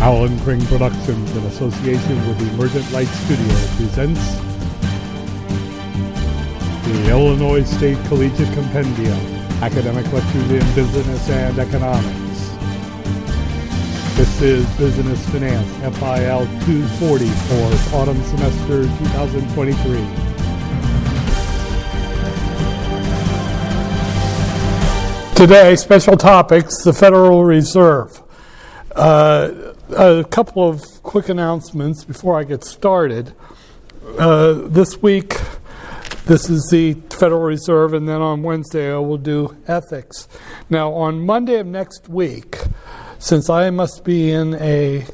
Alan Kring Productions, in association with the Emergent Light Studio, presents the Illinois State Collegiate Compendium, Academic Lectures in Business and Economics. This is Business Finance, FIL 240 for autumn semester 2023. Today, special topics the Federal Reserve. Uh, a couple of quick announcements before I get started. Uh, this week, this is the Federal Reserve, and then on Wednesday, I will do ethics. Now, on Monday of next week, since I must be in a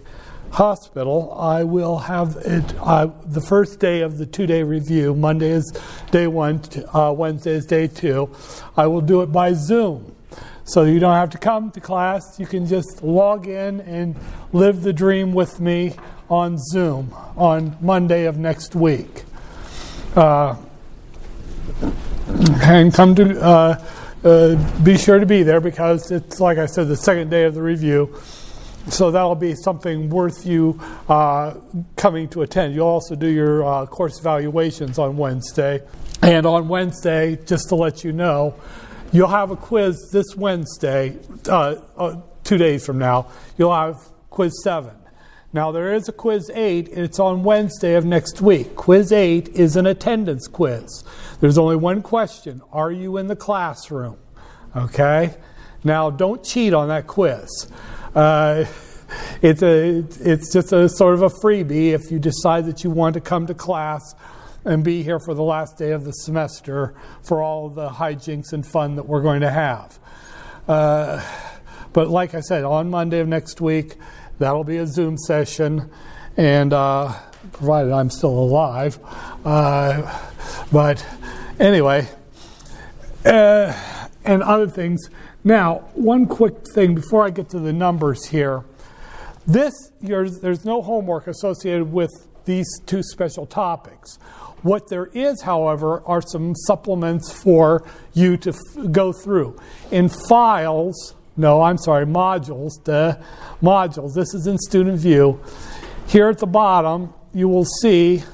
hospital, I will have it uh, the first day of the two day review. Monday is day one, uh, Wednesday is day two. I will do it by Zoom. So you don't have to come to class. You can just log in and live the dream with me on Zoom on Monday of next week. Uh, and come to uh, uh, be sure to be there because it's like I said, the second day of the review. So that'll be something worth you uh, coming to attend. You'll also do your uh, course evaluations on Wednesday. And on Wednesday, just to let you know, You'll have a quiz this Wednesday, uh, uh, two days from now. You'll have quiz seven. Now, there is a quiz eight, and it's on Wednesday of next week. Quiz eight is an attendance quiz. There's only one question Are you in the classroom? Okay? Now, don't cheat on that quiz. Uh, it's, a, it's just a sort of a freebie if you decide that you want to come to class and be here for the last day of the semester for all the hijinks and fun that we're going to have. Uh, but like I said, on Monday of next week, that'll be a Zoom session, and uh, provided I'm still alive. Uh, but anyway, uh, and other things. Now, one quick thing before I get to the numbers here. This, there's no homework associated with these two special topics. What there is, however, are some supplements for you to f- go through. In files, no, I'm sorry, modules, the modules, this is in student view. Here at the bottom, you will see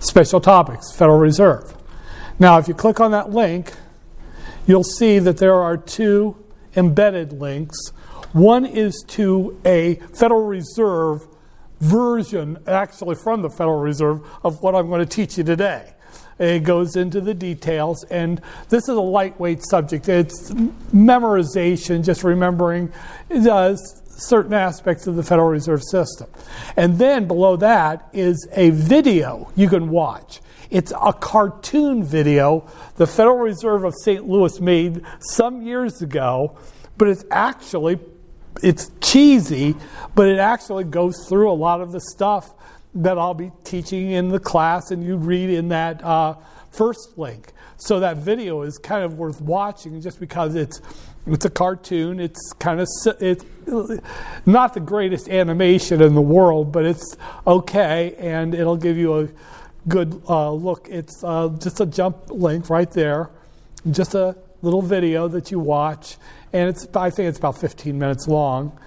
special topics, Federal Reserve. Now, if you click on that link, you'll see that there are two embedded links. One is to a Federal Reserve version, actually from the Federal Reserve, of what I'm going to teach you today. It goes into the details, and this is a lightweight subject. It's memorization, just remembering uh, certain aspects of the Federal Reserve System. And then below that is a video you can watch. It's a cartoon video the Federal Reserve of St. Louis made some years ago, but it's actually it's cheesy, but it actually goes through a lot of the stuff that I'll be teaching in the class, and you read in that uh, first link. So that video is kind of worth watching just because it's it's a cartoon. It's kind of it's not the greatest animation in the world, but it's okay, and it'll give you a good uh, look. It's uh, just a jump link right there, just a little video that you watch, and it's I think it's about 15 minutes long,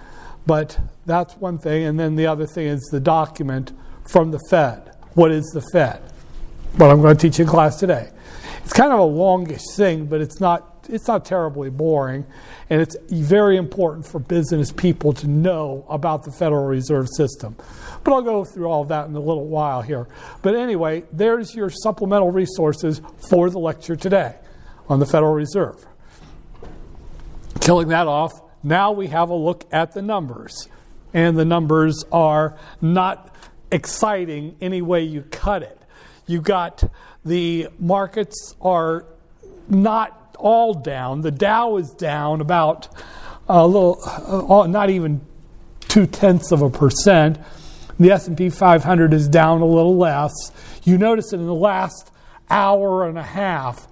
but that's one thing. And then the other thing is the document from the Fed. What is the Fed? What I'm going to teach in class today. It's kind of a longish thing, but it's not it's not terribly boring, and it's very important for business people to know about the Federal Reserve System. But I'll go through all of that in a little while here. But anyway, there's your supplemental resources for the lecture today on the Federal Reserve. Killing that off, now we have a look at the numbers. And the numbers are not exciting any way you cut it. You got the markets are not all down. The Dow is down about a little, uh, not even two tenths of a percent. The S&P 500 is down a little less. You notice that in the last hour and a half,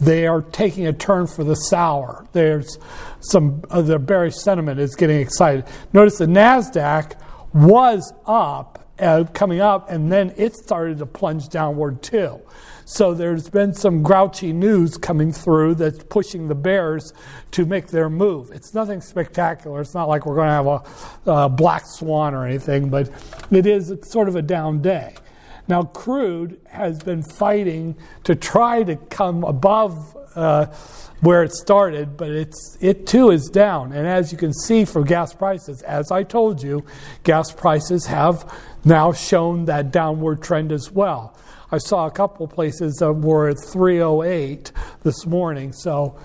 they are taking a turn for the sour. There's some the bearish sentiment is getting excited. Notice the NASDAQ was up uh, coming up, and then it started to plunge downward too. So there's been some grouchy news coming through that's pushing the bears to make their move. It's nothing spectacular. It's not like we're going to have a, a black swan or anything, but it is sort of a down day. Now, crude has been fighting to try to come above uh, where it started, but it's it too is down. And as you can see for gas prices, as I told you, gas prices have now shown that downward trend as well. I saw a couple places that were at 308 this morning. So,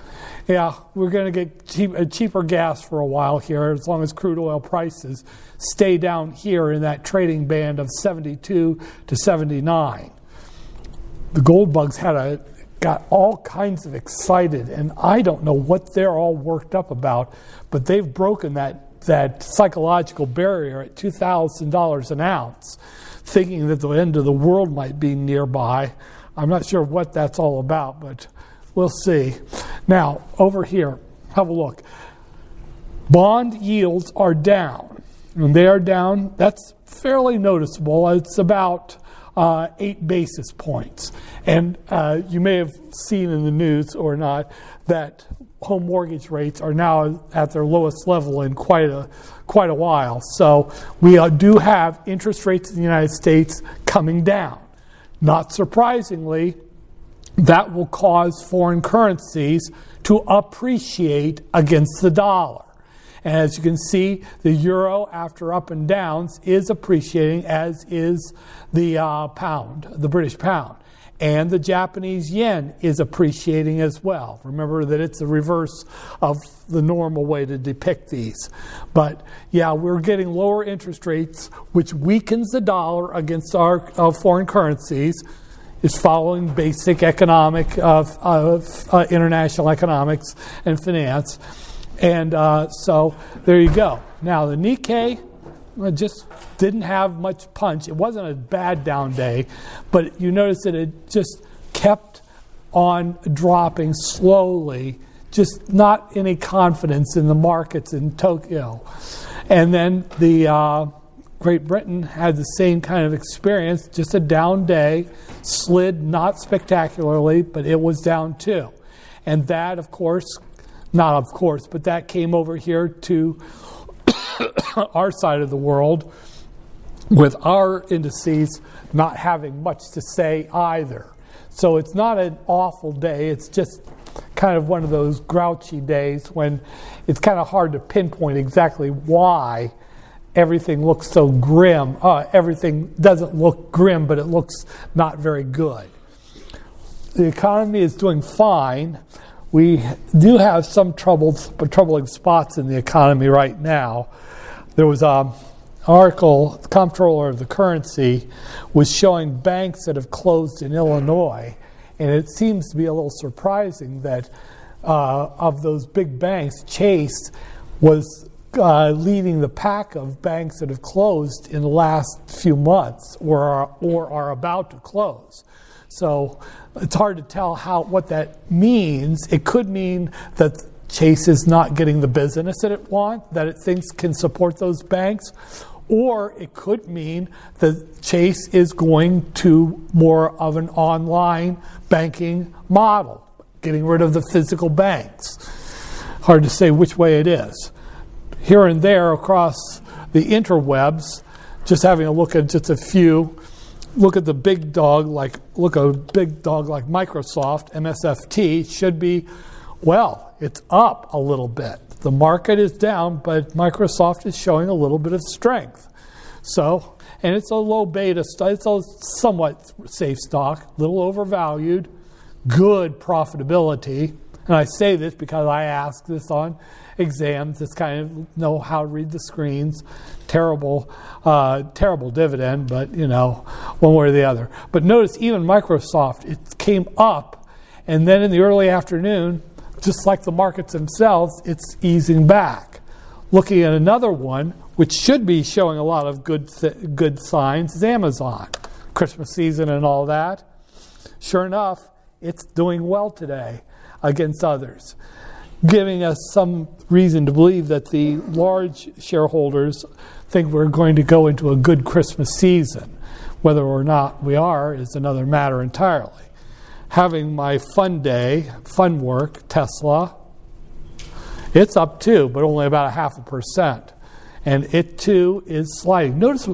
yeah, we're going to get cheap, uh, cheaper gas for a while here as long as crude oil prices stay down here in that trading band of 72 to 79. The gold bugs had a got all kinds of excited, and I don't know what they're all worked up about, but they've broken that that psychological barrier at two thousand dollars an ounce thinking that the end of the world might be nearby. I'm not sure what that's all about, but we'll see. Now, over here, have a look. Bond yields are down, and they are down. That's fairly noticeable. It's about uh, eight basis points. And uh, you may have seen in the news or not that home mortgage rates are now at their lowest level in quite a quite a while. So we uh, do have interest rates in the United States coming down. Not surprisingly, that will cause foreign currencies to appreciate against the dollar. And as you can see, the euro, after up and downs, is appreciating, as is the uh, pound, the British pound. And the Japanese yen is appreciating as well. Remember that it's the reverse of the normal way to depict these. But yeah, we're getting lower interest rates, which weakens the dollar against our uh, foreign currencies. Is following basic economic of, of uh, international economics and finance. And uh, so there you go. Now, the Nikkei just didn't have much punch. It wasn't a bad down day, but you notice that it just kept on dropping slowly, just not any confidence in the markets in Tokyo. And then the uh, Great Britain had the same kind of experience, just a down day, slid not spectacularly, but it was down too. And that, of course, not of course, but that came over here to our side of the world with our indices not having much to say either. So it's not an awful day, it's just kind of one of those grouchy days when it's kind of hard to pinpoint exactly why everything looks so grim. Uh, everything doesn't look grim, but it looks not very good. The economy is doing fine. We do have some troubled, troubling spots in the economy right now. There was an article, the comptroller of the currency was showing banks that have closed in Illinois, and it seems to be a little surprising that uh, of those big banks, Chase was uh, leading the pack of banks that have closed in the last few months or are, or are about to close. So it's hard to tell how what that means. It could mean that Chase is not getting the business that it wants, that it thinks can support those banks. Or it could mean that Chase is going to more of an online banking model, getting rid of the physical banks. Hard to say which way it is. Here and there across the interwebs, just having a look at just a few, look at the big dog like look a big dog like Microsoft, MSFT should be well, it's up a little bit. The market is down, but Microsoft is showing a little bit of strength. So, and it's a low beta it's a somewhat safe stock, a little overvalued, good profitability. And I say this because I ask this on exams, just kind of know how to read the screens. Terrible, uh, terrible dividend, but you know, one way or the other. But notice even Microsoft, it came up, and then in the early afternoon, just like the markets themselves, it's easing back. Looking at another one, which should be showing a lot of good, th- good signs, is Amazon. Christmas season and all that. Sure enough, it's doing well today against others. giving us some reason to believe that the large shareholders think we're going to go into a good Christmas season. Whether or not we are is another matter entirely. Having my fun day, fun work, Tesla, it's up too, but only about a half a percent. And it too is sliding. Notice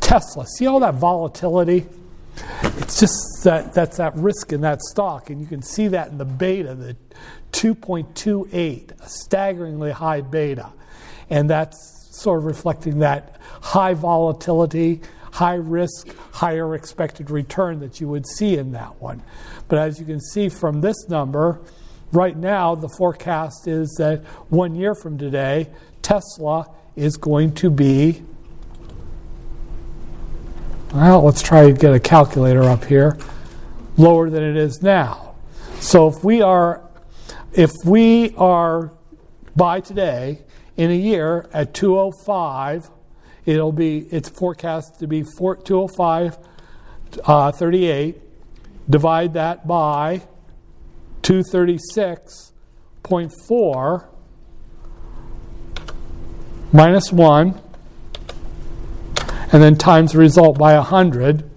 Tesla, see all that volatility? It's just that that's that risk in that stock, and you can see that in the beta, the 2.28, a staggeringly high beta. And that's sort of reflecting that high volatility, high risk, higher expected return that you would see in that one. But as you can see from this number, right now the forecast is that one year from today, Tesla is going to be. Well, let's try to get a calculator up here. Lower than it is now. So if we are if we are by today in a year at 205, it'll be it's forecast to be 205 uh, 38. Divide that by 236.4 minus 1 and then times the result by 100.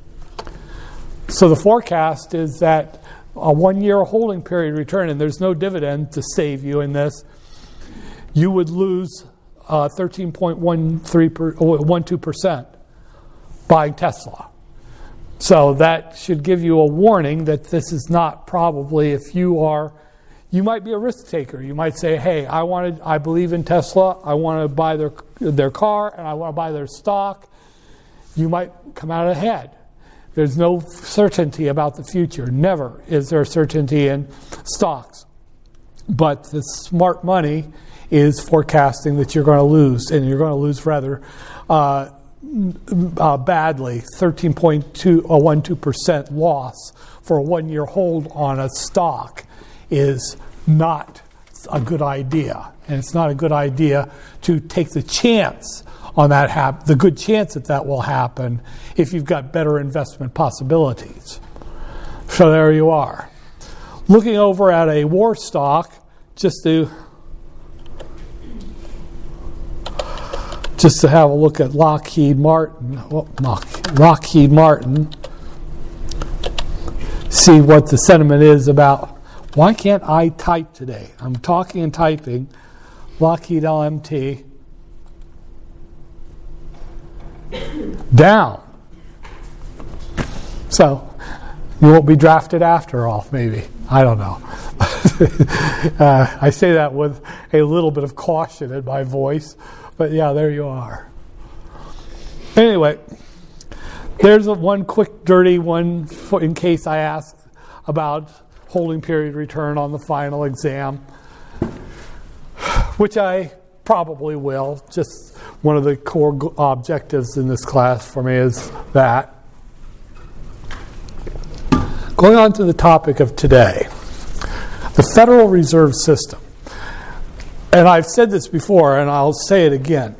So the forecast is that a one year holding period return, and there's no dividend to save you in this, you would lose uh, 13.12% buying Tesla. So that should give you a warning that this is not probably if you are you might be a risk taker. You might say, "Hey, I wanted I believe in Tesla. I want to buy their their car and I want to buy their stock." You might come out ahead. There's no certainty about the future. Never is there certainty in stocks. But the smart money is forecasting that you're going to lose, and you're going to lose rather uh, uh, badly 13.12% loss for a one year hold on a stock is not a good idea. And it's not a good idea to take the chance on that hap- the good chance that that will happen if you've got better investment possibilities. So there you are. Looking over at a war stock, just to just to have a look at Lockheed Martin, Lockheed Martin, see what the sentiment is about why can't I type today? I'm talking and typing. Lockheed LMT down. So you won't be drafted after all, maybe. I don't know. uh, I say that with a little bit of caution in my voice, but yeah, there you are. Anyway, there's a one quick, dirty one for, in case I ask about holding period return on the final exam, which I probably will. Just one of the core objectives in this class for me is that. Going on to the topic of today the Federal Reserve System. And I've said this before, and I'll say it again.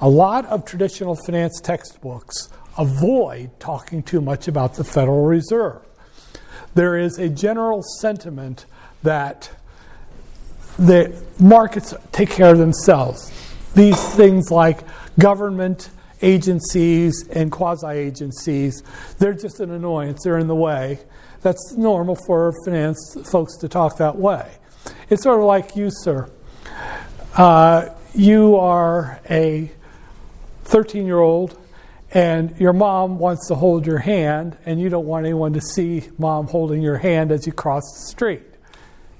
A lot of traditional finance textbooks avoid talking too much about the Federal Reserve. There is a general sentiment that the markets take care of themselves. These things like government agencies and quasi agencies, they're just an annoyance, they're in the way. That's normal for finance folks to talk that way. It's sort of like you, sir. Uh, you are a 13 year old and your mom wants to hold your hand, and you don't want anyone to see mom holding your hand as you cross the street.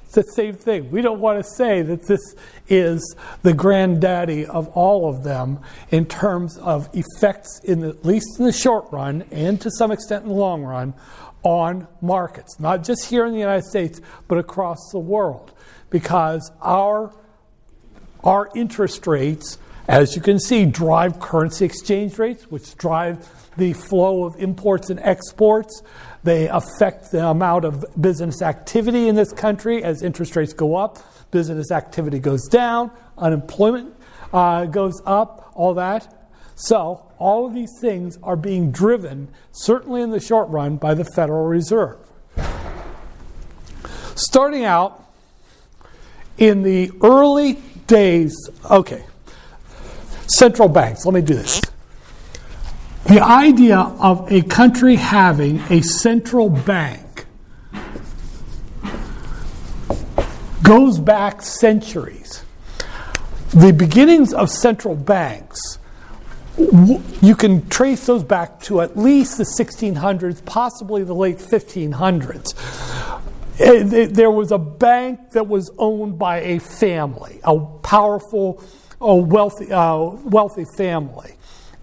It's the same thing. We don't want to say that this is the granddaddy of all of them in terms of effects, in the, at least in the short run and to some extent in the long run, on markets, not just here in the United States, but across the world. Because our, our interest rates, as you can see, drive currency exchange rates, which drive the flow of imports and exports. They affect the amount of business activity in this country as interest rates go up, business activity goes down, unemployment uh, goes up, all that. So, all of these things are being driven, certainly in the short run, by the Federal Reserve. Starting out in the early days, okay, central banks, let me do this. The idea of a country having a central bank goes back centuries. The beginnings of central banks, you can trace those back to at least the 1600s, possibly the late 1500s. Eh, there was a bank that was owned by a family, a powerful, a wealthy, uh, wealthy family.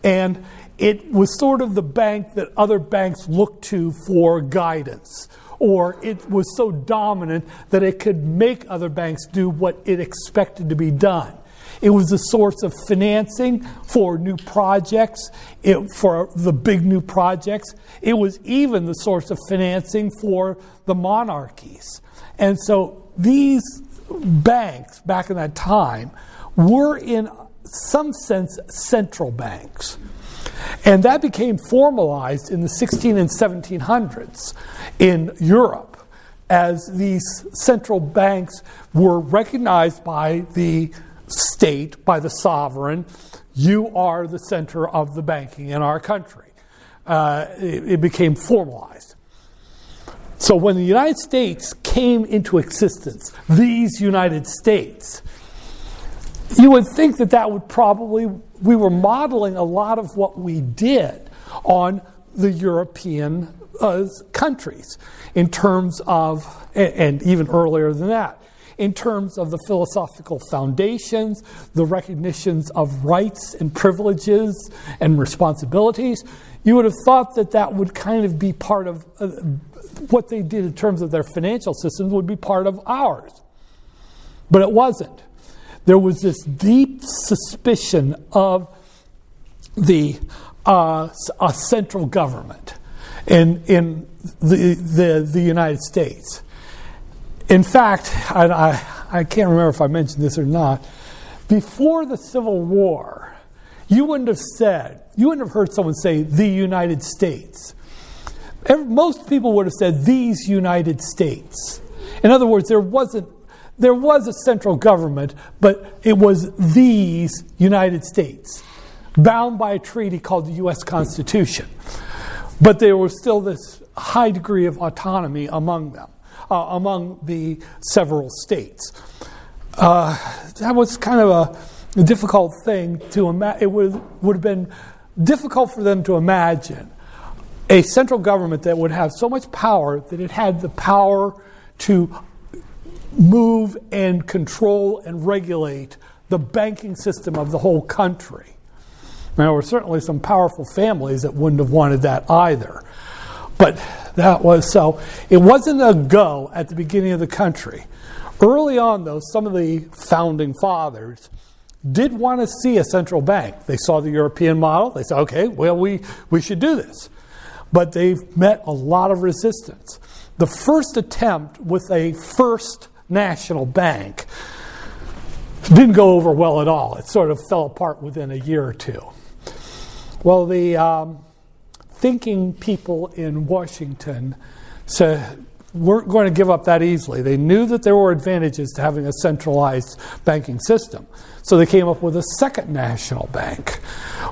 And it was sort of the bank that other banks looked to for guidance. Or it was so dominant that it could make other banks do what it expected to be done. It was a source of financing for new projects, it, for the big new projects. It was even the source of financing for the monarchies. And so these banks back in that time were, in some sense, central banks. And that became formalized in the 16 and 1700s in Europe as these central banks were recognized by the state, by the sovereign, you are the center of the banking in our country. Uh, it, it became formalized. So when the United States came into existence, these United States, you would think that that would probably, we were modeling a lot of what we did on the European uh, countries in terms of, and even earlier than that, in terms of the philosophical foundations, the recognitions of rights and privileges and responsibilities. You would have thought that that would kind of be part of uh, what they did in terms of their financial systems, would be part of ours. But it wasn't. There was this deep suspicion of the uh, a central government in, in the, the, the United States. In fact, I, I, I can't remember if I mentioned this or not. Before the Civil War, you wouldn't have said, you wouldn't have heard someone say the United States. Most people would have said these United States. In other words, there wasn't there was a central government, but it was these United States, bound by a treaty called the U.S. Constitution. But there was still this high degree of autonomy among them uh, among the several states. Uh, that was kind of a, difficult thing to imagine. It would, would have been difficult for them to imagine a central government that would have so much power that it had the power to move and control and regulate the banking system of the whole country. Now, there were certainly some powerful families that wouldn't have wanted that either. But that was so. It wasn't a go at the beginning of the country. Early on, though, some of the founding fathers did want to see a central bank. They saw the European model. They said, okay, well, we, we should do this. But they've met a lot of resistance. The first attempt with a first national bank didn't go over well at all. It sort of fell apart within a year or two. Well, the um, thinking people in Washington said, weren't going to give up that easily. They knew that there were advantages to having a centralized banking system. So they came up with a second national bank.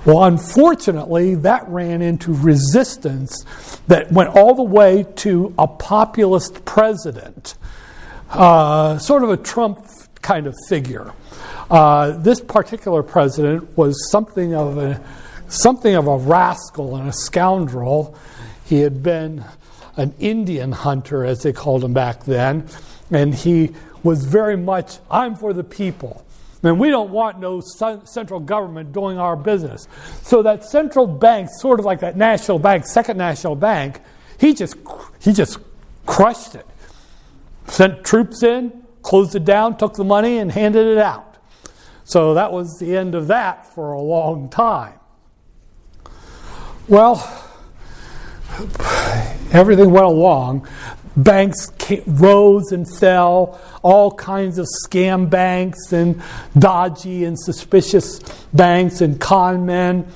Well, unfortunately, that ran into resistance that went all the way to a populist president, uh, sort of a Trump kind of figure. Uh, this particular president was something of a something of a rascal and a scoundrel. He had been an Indian hunter, as they called him back then, and he was very much, I'm for the people. And we don't want no central government doing our business. So that central bank, sort of like that national bank, second national bank, he just he just crushed it. Sent troops in, closed it down, took the money, and handed it out. So that was the end of that for a long time. Well, everything went along. Banks came, rose and fell, all kinds of scam banks and dodgy and suspicious banks and con men.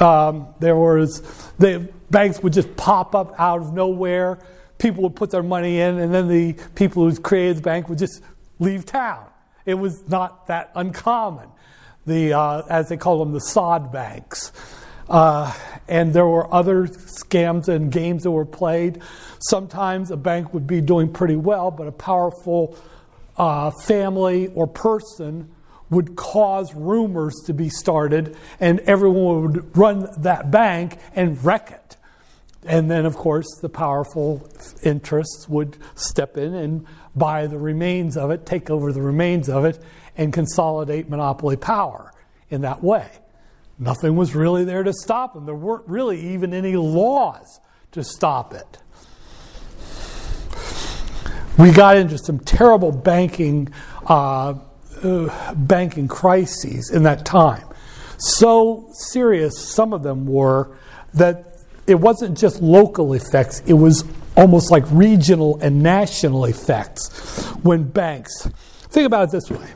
Um, there was the banks would just pop up out of nowhere. People would put their money in, and then the people who created the bank would just leave town. It was not that uncommon. The, uh, as they call them, the sod banks. Uh, and there were other scams and games that were played. Sometimes a bank would be doing pretty well, but a powerful uh, family or person would cause rumors to be started, and everyone would run that bank and wreck it. And then, of course, the powerful interests would step in and buy the remains of it, take over the remains of it, and consolidate monopoly power in that way. Nothing was really there to stop them. There weren't really even any laws to stop it. We got into some terrible banking, uh, uh, banking crises in that time. So serious, some of them were, that it wasn't just local effects, it was almost like regional and national effects when banks. Think about it this way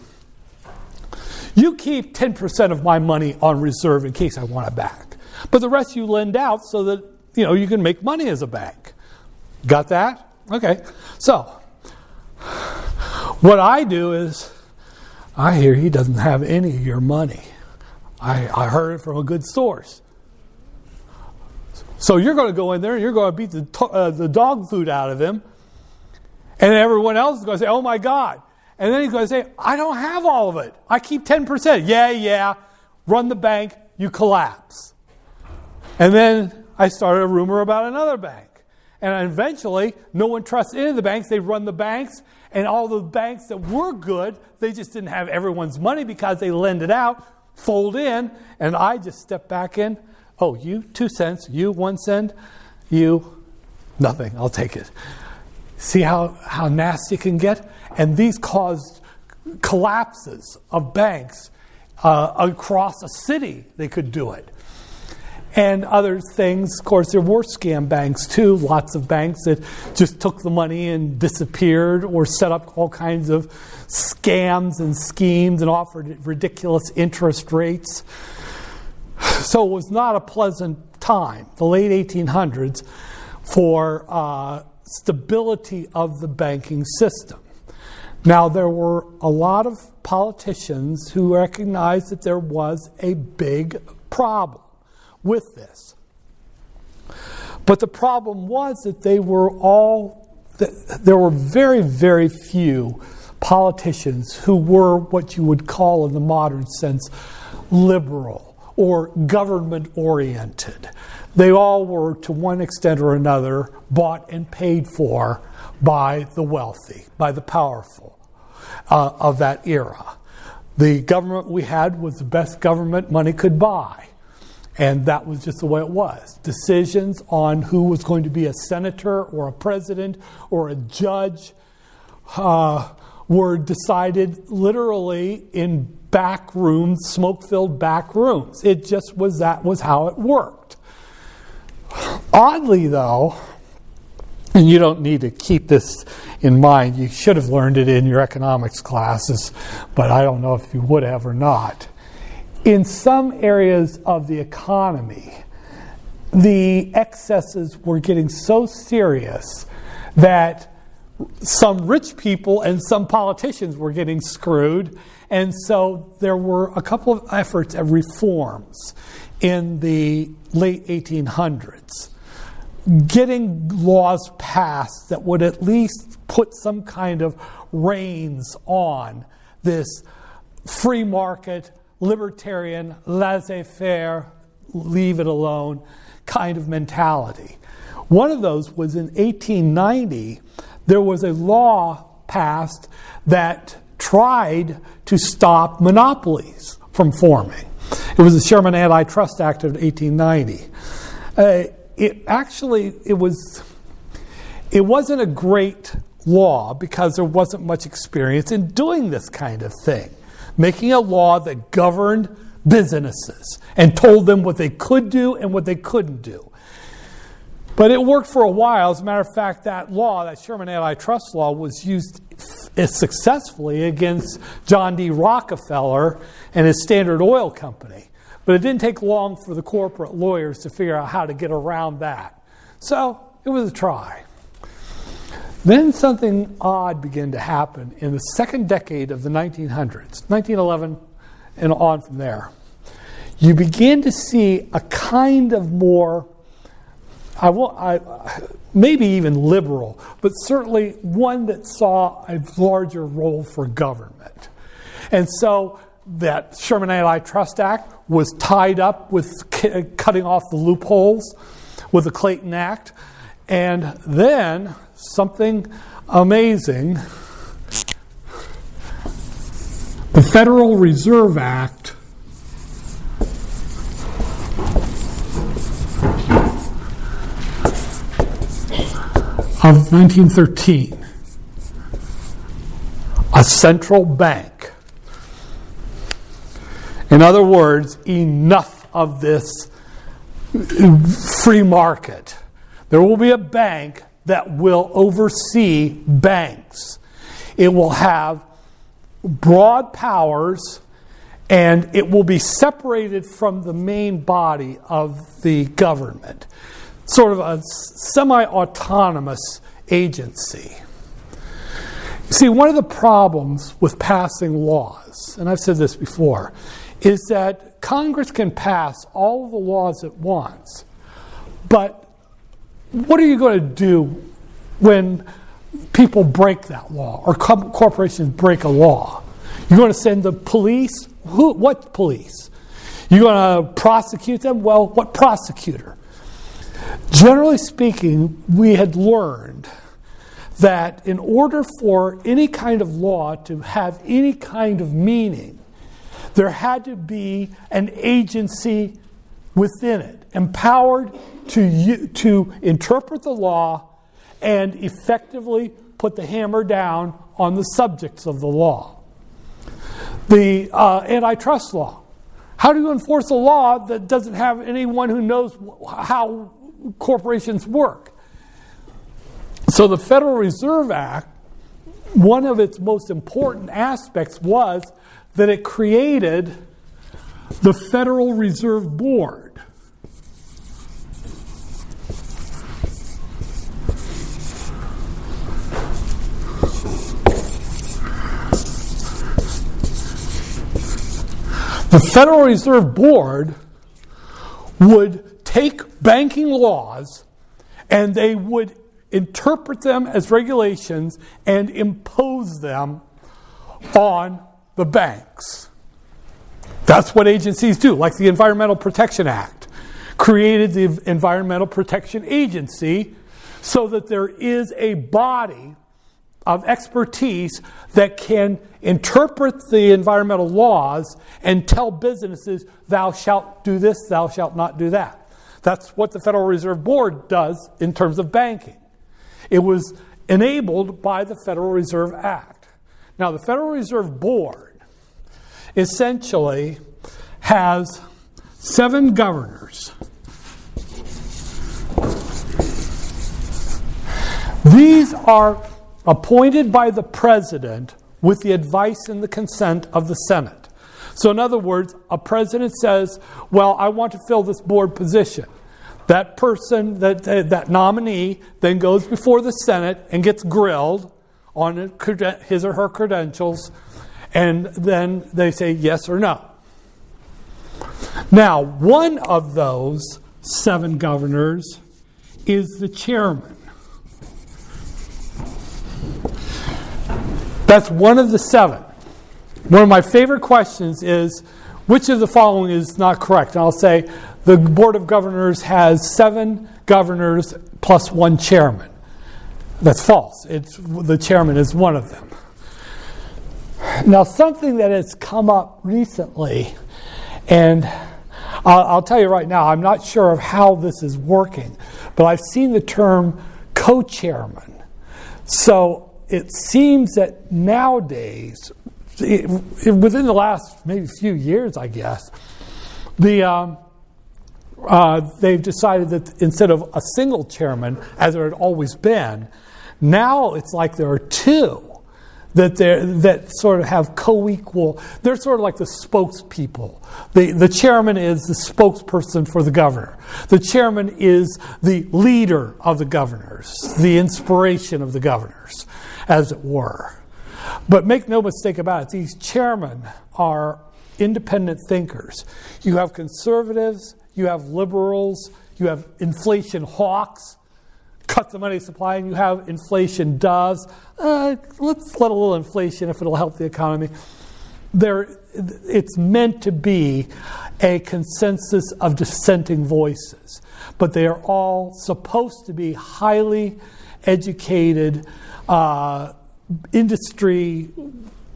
you keep 10% of my money on reserve in case I want it back. But the rest you lend out so that you know you can make money as a bank. Got that? Okay. So what I do is I hear he doesn't have any of your money. I, I heard it from a good source. So you're going to go in there and you're going to beat the, uh, the dog food out of him. And everyone else is going to say, oh my God, and then he's going to say, I don't have all of it. I keep 10%. Yeah, yeah. Run the bank, you collapse. And then I started a rumor about another bank. And eventually, no one trusts any of the banks. They run the banks, and all the banks that were good, they just didn't have everyone's money because they lend it out, fold in, and I just step back in. Oh, you, two cents. You, one cent. You, nothing. I'll take it. See how, how nasty it can get? And these caused collapses of banks uh, across a city. They could do it. And other things, of course, there were scam banks too, lots of banks that just took the money and disappeared or set up all kinds of scams and schemes and offered ridiculous interest rates. So it was not a pleasant time, the late 1800s, for uh, stability of the banking system. Now, there were a lot of politicians who recognized that there was a big problem with this. But the problem was that they were all, there were very, very few politicians who were what you would call, in the modern sense, liberal or government oriented. They all were, to one extent or another, bought and paid for by the wealthy, by the powerful uh, of that era. The government we had was the best government money could buy. And that was just the way it was. Decisions on who was going to be a senator or a president or a judge uh, were decided literally in back rooms, smoke filled back rooms. It just was that was how it worked. Oddly, though, and you don't need to keep this in mind. You should have learned it in your economics classes, but I don't know if you would have or not. In some areas of the economy, the excesses were getting so serious that some rich people and some politicians were getting screwed. And so there were a couple of efforts at reforms in the late 1800s getting laws passed that would at least put some kind of reins on this free market, libertarian, laissez faire, leave it alone kind of mentality. One of those was in 1890, there was a law passed that tried to stop monopolies from forming. It was the Sherman Antitrust Act of 1890. Uh, it actually it was it wasn't a great law because there wasn't much experience in doing this kind of thing making a law that governed businesses and told them what they could do and what they couldn't do but it worked for a while as a matter of fact that law that sherman antitrust law was used successfully against john d rockefeller and his standard oil company but it didn't take long for the corporate lawyers to figure out how to get around that. So it was a try. Then something odd began to happen in the second decade of the 1900s, 1911 and on from there. You begin to see a kind of more, I will, I, maybe even liberal, but certainly one that saw a larger role for government. And so that Sherman Antitrust Act was tied up with cutting off the loopholes with the Clayton Act. And then something amazing the Federal Reserve Act of 1913, a central bank. In other words, enough of this free market. There will be a bank that will oversee banks. It will have broad powers and it will be separated from the main body of the government, sort of a semi autonomous agency. See, one of the problems with passing laws, and I've said this before, is that Congress can pass all the laws it wants, but what are you going to do when people break that law or corporations break a law? You're going to send the police? Who, what police? You're going to prosecute them? Well, what prosecutor? Generally speaking, we had learned that in order for any kind of law to have any kind of meaning, there had to be an agency within it, empowered to, to interpret the law and effectively put the hammer down on the subjects of the law. The uh, antitrust law. How do you enforce a law that doesn't have anyone who knows how corporations work? So, the Federal Reserve Act, one of its most important aspects was that it created the Federal Reserve Board. The Federal Reserve Board would take banking laws and they would interpret them as regulations and impose them on the banks. That's what agencies do, like the Environmental Protection Act created the Environmental Protection Agency so that there is a body of expertise that can interpret the environmental laws and tell businesses, thou shalt do this, thou shalt not do that. That's what the Federal Reserve Board does in terms of banking. It was enabled by the Federal Reserve Act. Now, the Federal Reserve Board essentially has seven governors. These are appointed by the president with the advice and the consent of the Senate. So, in other words, a president says, Well, I want to fill this board position. That person, that, that nominee, then goes before the Senate and gets grilled on his or her credentials, and then they say yes or no. Now, one of those seven governors is the chairman. That's one of the seven. One of my favorite questions is which of the following is not correct? And I'll say the Board of Governors has seven governors plus one chairman. That's false. It's, the chairman is one of them. Now, something that has come up recently, and I'll, I'll tell you right now, I'm not sure of how this is working, but I've seen the term co chairman. So it seems that nowadays, it, within the last maybe few years, I guess, the um, uh, they've decided that instead of a single chairman, as there had always been, now it's like there are two that that sort of have co-equal. They're sort of like the spokespeople. The the chairman is the spokesperson for the governor. The chairman is the leader of the governors, the inspiration of the governors, as it were. But make no mistake about it, these chairmen are independent thinkers. You have conservatives, you have liberals, you have inflation hawks, cut the money supply, and you have inflation doves. Uh, let's let a little inflation if it'll help the economy. There, it's meant to be a consensus of dissenting voices, but they are all supposed to be highly educated, uh, industry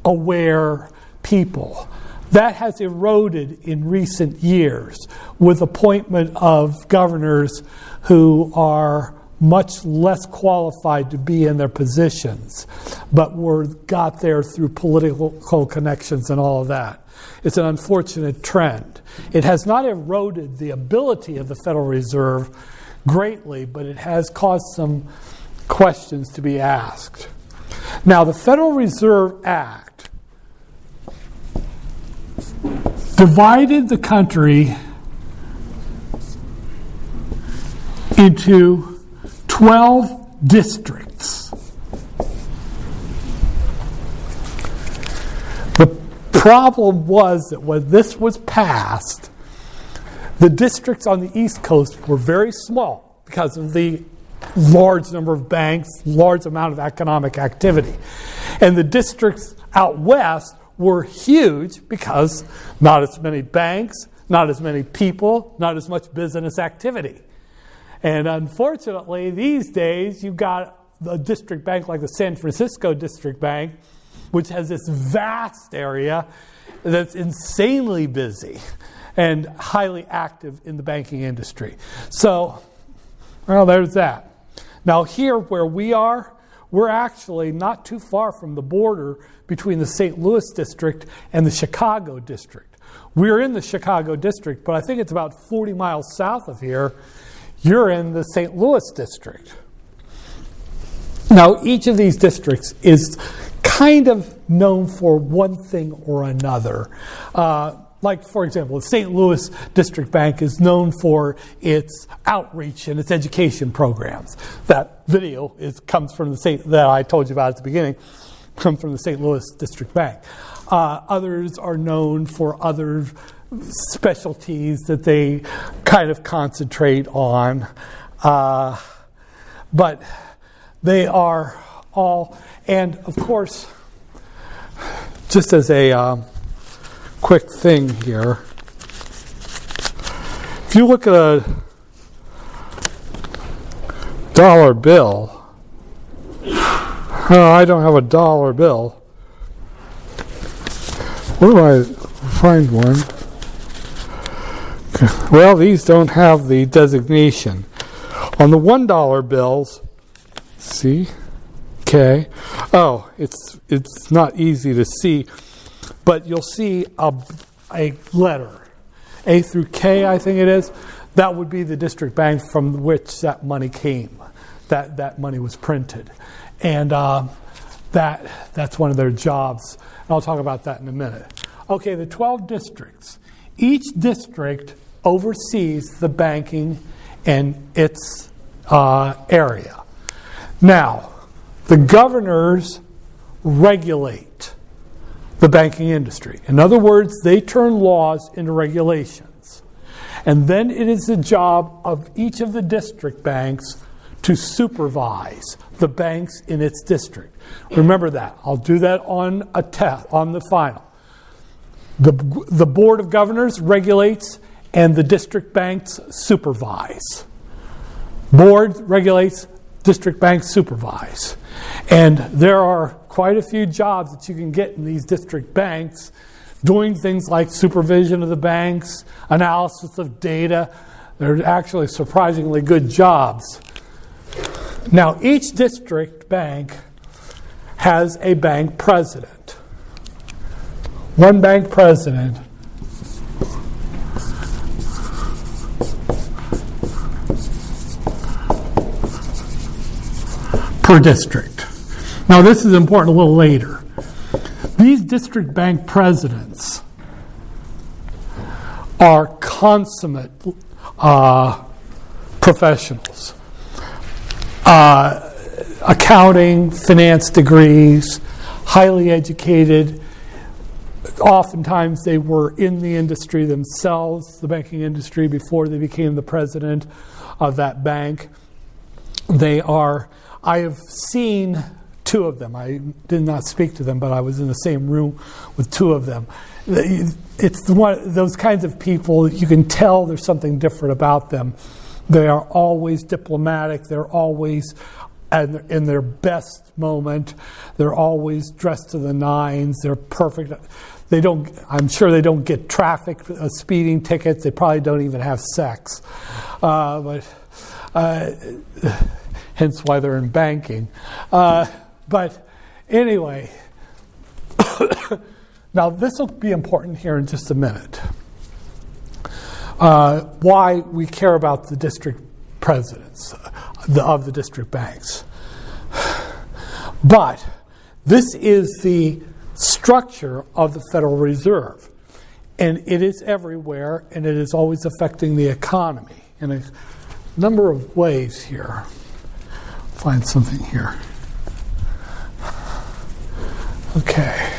aware people. That has eroded in recent years with appointment of governors who are much less qualified to be in their positions, but were got there through political connections and all of that. It's an unfortunate trend. It has not eroded the ability of the Federal Reserve greatly, but it has caused some questions to be asked. Now, the Federal Reserve Act divided the country into 12 districts. The problem was that when this was passed, the districts on the East Coast were very small because of the large number of banks, large amount of economic activity. And the districts out west were huge because not as many banks, not as many people, not as much business activity. And unfortunately, these days, you've got a district bank like the San Francisco District Bank, which has this vast area that's insanely busy and highly active in the banking industry. So, well, there's that. Now, here where we are, we're actually not too far from the border between the St. Louis district and the Chicago district. We're in the Chicago district, but I think it's about 40 miles south of here you're in the St. Louis district. Now, each of these districts is kind of known for one thing or another. Uh, like, for example, the St. Louis District Bank is known for its outreach and its education programs. That video is, comes from the St. that I told you about at the beginning, comes from the St. Louis District Bank. Uh, others are known for other specialties that they kind of concentrate on. Uh, but they are all, and of course, just as a um, quick thing here, if you look at a dollar bill, I don't have a dollar bill. Where do I find one? Well, these don't have the designation. On the $1 bills, see? Okay. Oh, it's it's not easy to see, but you'll see a, a letter, A through K, I think it is. That would be the district bank from which that money came. That that money was printed, and uh, that that's one of their jobs. And I'll talk about that in a minute. Okay, the 12 districts. Each district oversees the banking in its uh, area. Now, the governors regulate the banking industry. In other words, they turn laws into regulations. And then it is the job of each of the district banks to supervise the banks in its district. Remember that. I'll do that on a test, on the final. The, the Board of Governors regulates and the district banks supervise. Board regulates, district banks supervise. And there are quite a few jobs that you can get in these district banks doing things like supervision of the banks, analysis of data. They're actually surprisingly good jobs. Now, each district bank has a bank president. One bank president per district. Now, this is important a little later. These district bank presidents are consummate uh, professionals. Uh, accounting, finance degrees, highly educated. Oftentimes, they were in the industry themselves, the banking industry, before they became the president of that bank. They are, I have seen two of them. I did not speak to them, but I was in the same room with two of them. It's one, those kinds of people, you can tell there's something different about them. They are always diplomatic, they're always and in their best moment. They're always dressed to the nines. They're perfect. They don't. I'm sure they don't get traffic uh, speeding tickets. They probably don't even have sex, uh, but uh, hence why they're in banking. Uh, but anyway, now this will be important here in just a minute. Uh, why we care about the district presidents of the district banks. But this is the structure of the Federal Reserve. And it is everywhere, and it is always affecting the economy in a number of ways here. Find something here. Okay.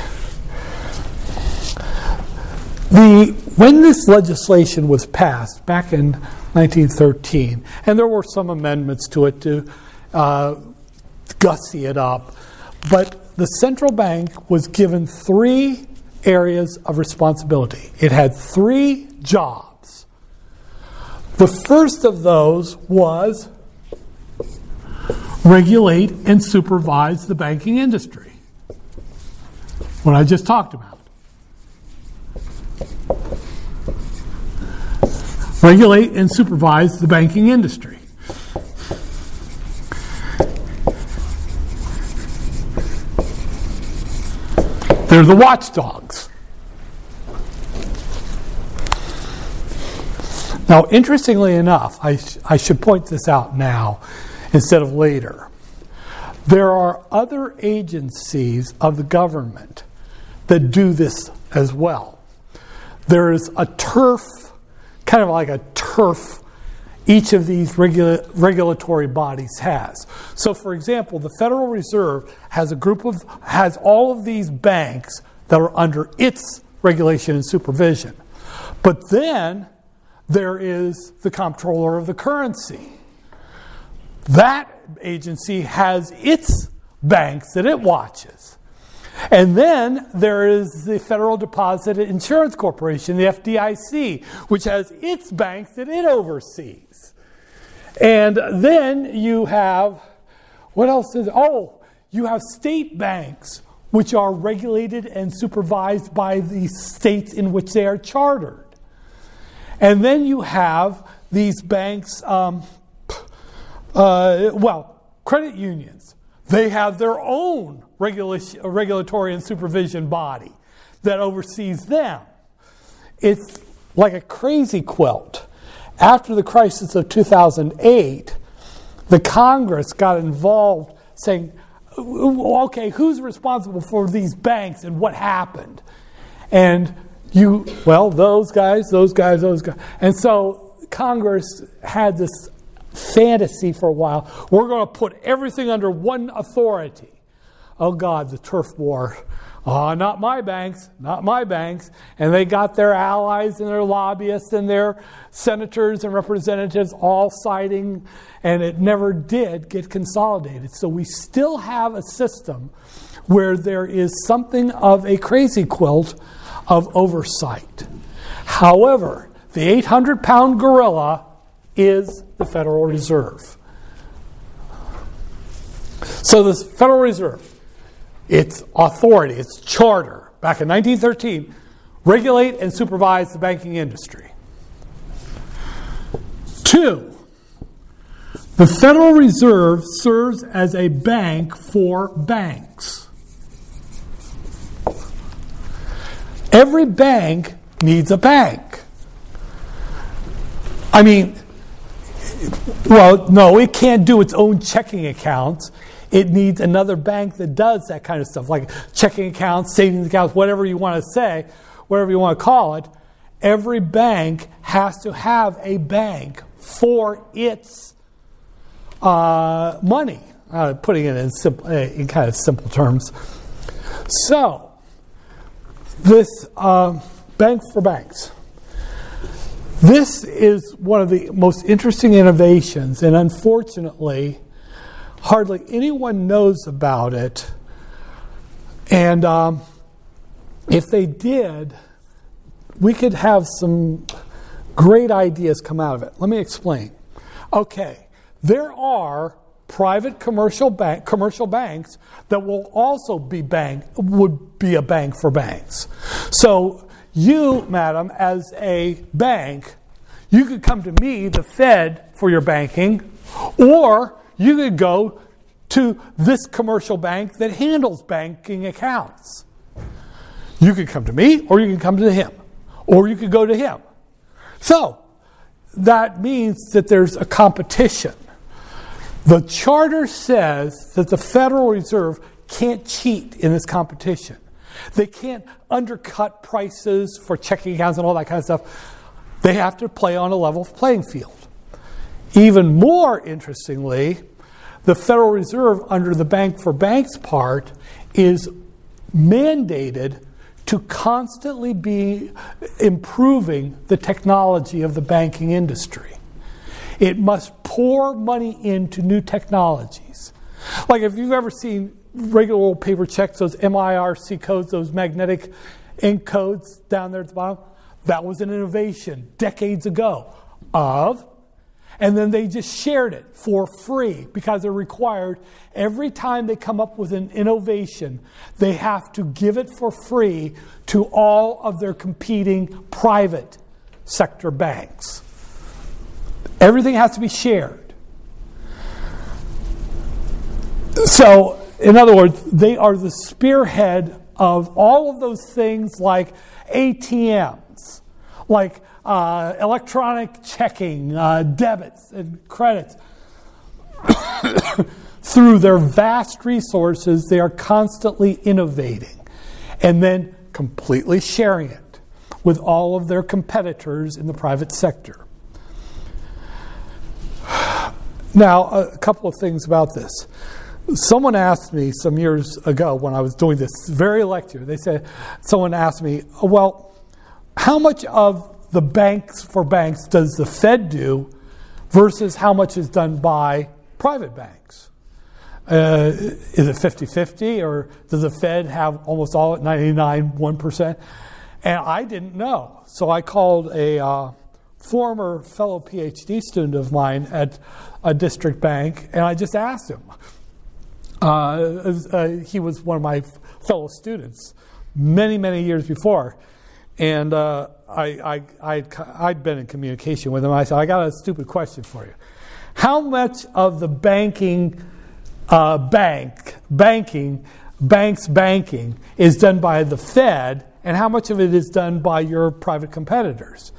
The, when this legislation was passed back in 1913, and there were some amendments to it to uh, gussy it up, but the central bank was given three areas of responsibility. It had three jobs. The first of those was regulate and supervise the banking industry. What I just talked about. Regulate and supervise the banking industry. They're the watchdogs. Now, interestingly enough, I, sh- I should point this out now instead of later. There are other agencies of the government that do this as well. There is a turf kind of like a turf each of these regula- regulatory bodies has. So, for example, the Federal Reserve has a group of has all of these banks that are under its regulation and supervision. But then there is the comptroller of the currency. That agency has its banks that it watches. And then there is the Federal Deposit Insurance Corporation, the FDIC, which has its banks that it oversees. And then you have, what else is, oh, you have state banks, which are regulated and supervised by the states in which they are chartered. And then you have these banks, um, uh, well, credit unions. They have their own uh, regulatory and supervision body that oversees them. It's like a crazy quilt. After the crisis of 2008, the Congress got involved saying, okay, who's responsible for these banks and what happened? And you, well, those guys, those guys, those guys. And so Congress had this fantasy for a while. We're going to put everything under one authority. Oh God, the turf war. Oh, not my banks, not my banks. And they got their allies and their lobbyists and their senators and representatives all siding, and it never did get consolidated. So we still have a system where there is something of a crazy quilt of oversight. However, the 800 pound gorilla is the Federal Reserve. So, the Federal Reserve, its authority, its charter, back in 1913, regulate and supervise the banking industry. Two, the Federal Reserve serves as a bank for banks. Every bank needs a bank. I mean, well, no, it can't do its own checking accounts. it needs another bank that does that kind of stuff, like checking accounts, savings accounts, whatever you want to say, whatever you want to call it. Every bank has to have a bank for its uh, money, uh, putting it in, simple, uh, in kind of simple terms. So, this uh, bank for banks. This is one of the most interesting innovations, and unfortunately, hardly anyone knows about it. And um, if they did, we could have some great ideas come out of it. Let me explain. Okay, there are private commercial bank commercial banks that will also be bank would be a bank for banks. So you, madam, as a bank, you could come to me, the Fed, for your banking, or you could go to this commercial bank that handles banking accounts. You could come to me, or you can come to him, or you could go to him. So that means that there's a competition. The charter says that the Federal Reserve can't cheat in this competition. They can't undercut prices for checking accounts and all that kind of stuff. They have to play on a level playing field. Even more interestingly, the Federal Reserve, under the Bank for Banks part, is mandated to constantly be improving the technology of the banking industry. It must pour money into new technologies. Like if you've ever seen regular old paper checks, those MICR codes, those magnetic ink codes down there at the bottom, that was an innovation decades ago of, and then they just shared it for free because they're required every time they come up with an innovation, they have to give it for free to all of their competing private sector banks. Everything has to be shared. So, in other words, they are the spearhead of all of those things like ATMs, like uh, electronic checking, uh, debits, and credits. Through their vast resources, they are constantly innovating and then completely sharing it with all of their competitors in the private sector. Now, a couple of things about this. Someone asked me some years ago when I was doing this very lecture, they said, someone asked me, well, how much of the banks for banks does the Fed do versus how much is done by private banks? Uh, is it 50 50 or does the Fed have almost all at 99, 1%? And I didn't know. So I called a uh, former fellow PhD student of mine at a district bank and I just asked him. Uh, uh, he was one of my fellow students many, many years before. And uh, I, I, I, had been in communication with him. I said, I got a stupid question for you. How much of the banking, uh, bank, banking, banks banking is done by the Fed, and how much of it is done by your private competitors?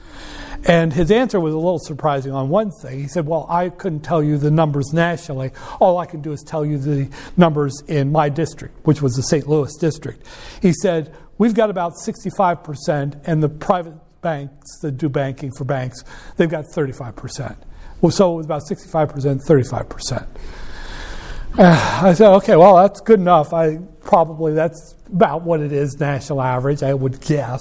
And his answer was a little surprising on one thing. He said, Well, I couldn't tell you the numbers nationally. All I can do is tell you the numbers in my district, which was the St. Louis district. He said, We've got about 65%, and the private banks that do banking for banks, they've got 35%. Well, so it was about 65%, 35%. Uh, I said, okay, well, that's good enough. I probably that's about what it is national average, I would guess.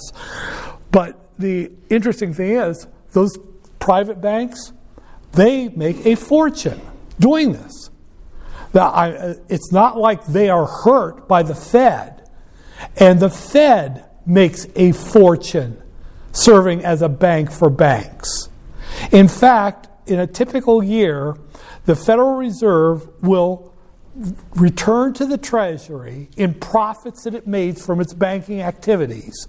But the interesting thing is, those private banks, they make a fortune doing this. Now, I, uh, it's not like they are hurt by the Fed, and the Fed makes a fortune serving as a bank for banks. In fact, in a typical year, the Federal Reserve will return to the Treasury in profits that it made from its banking activities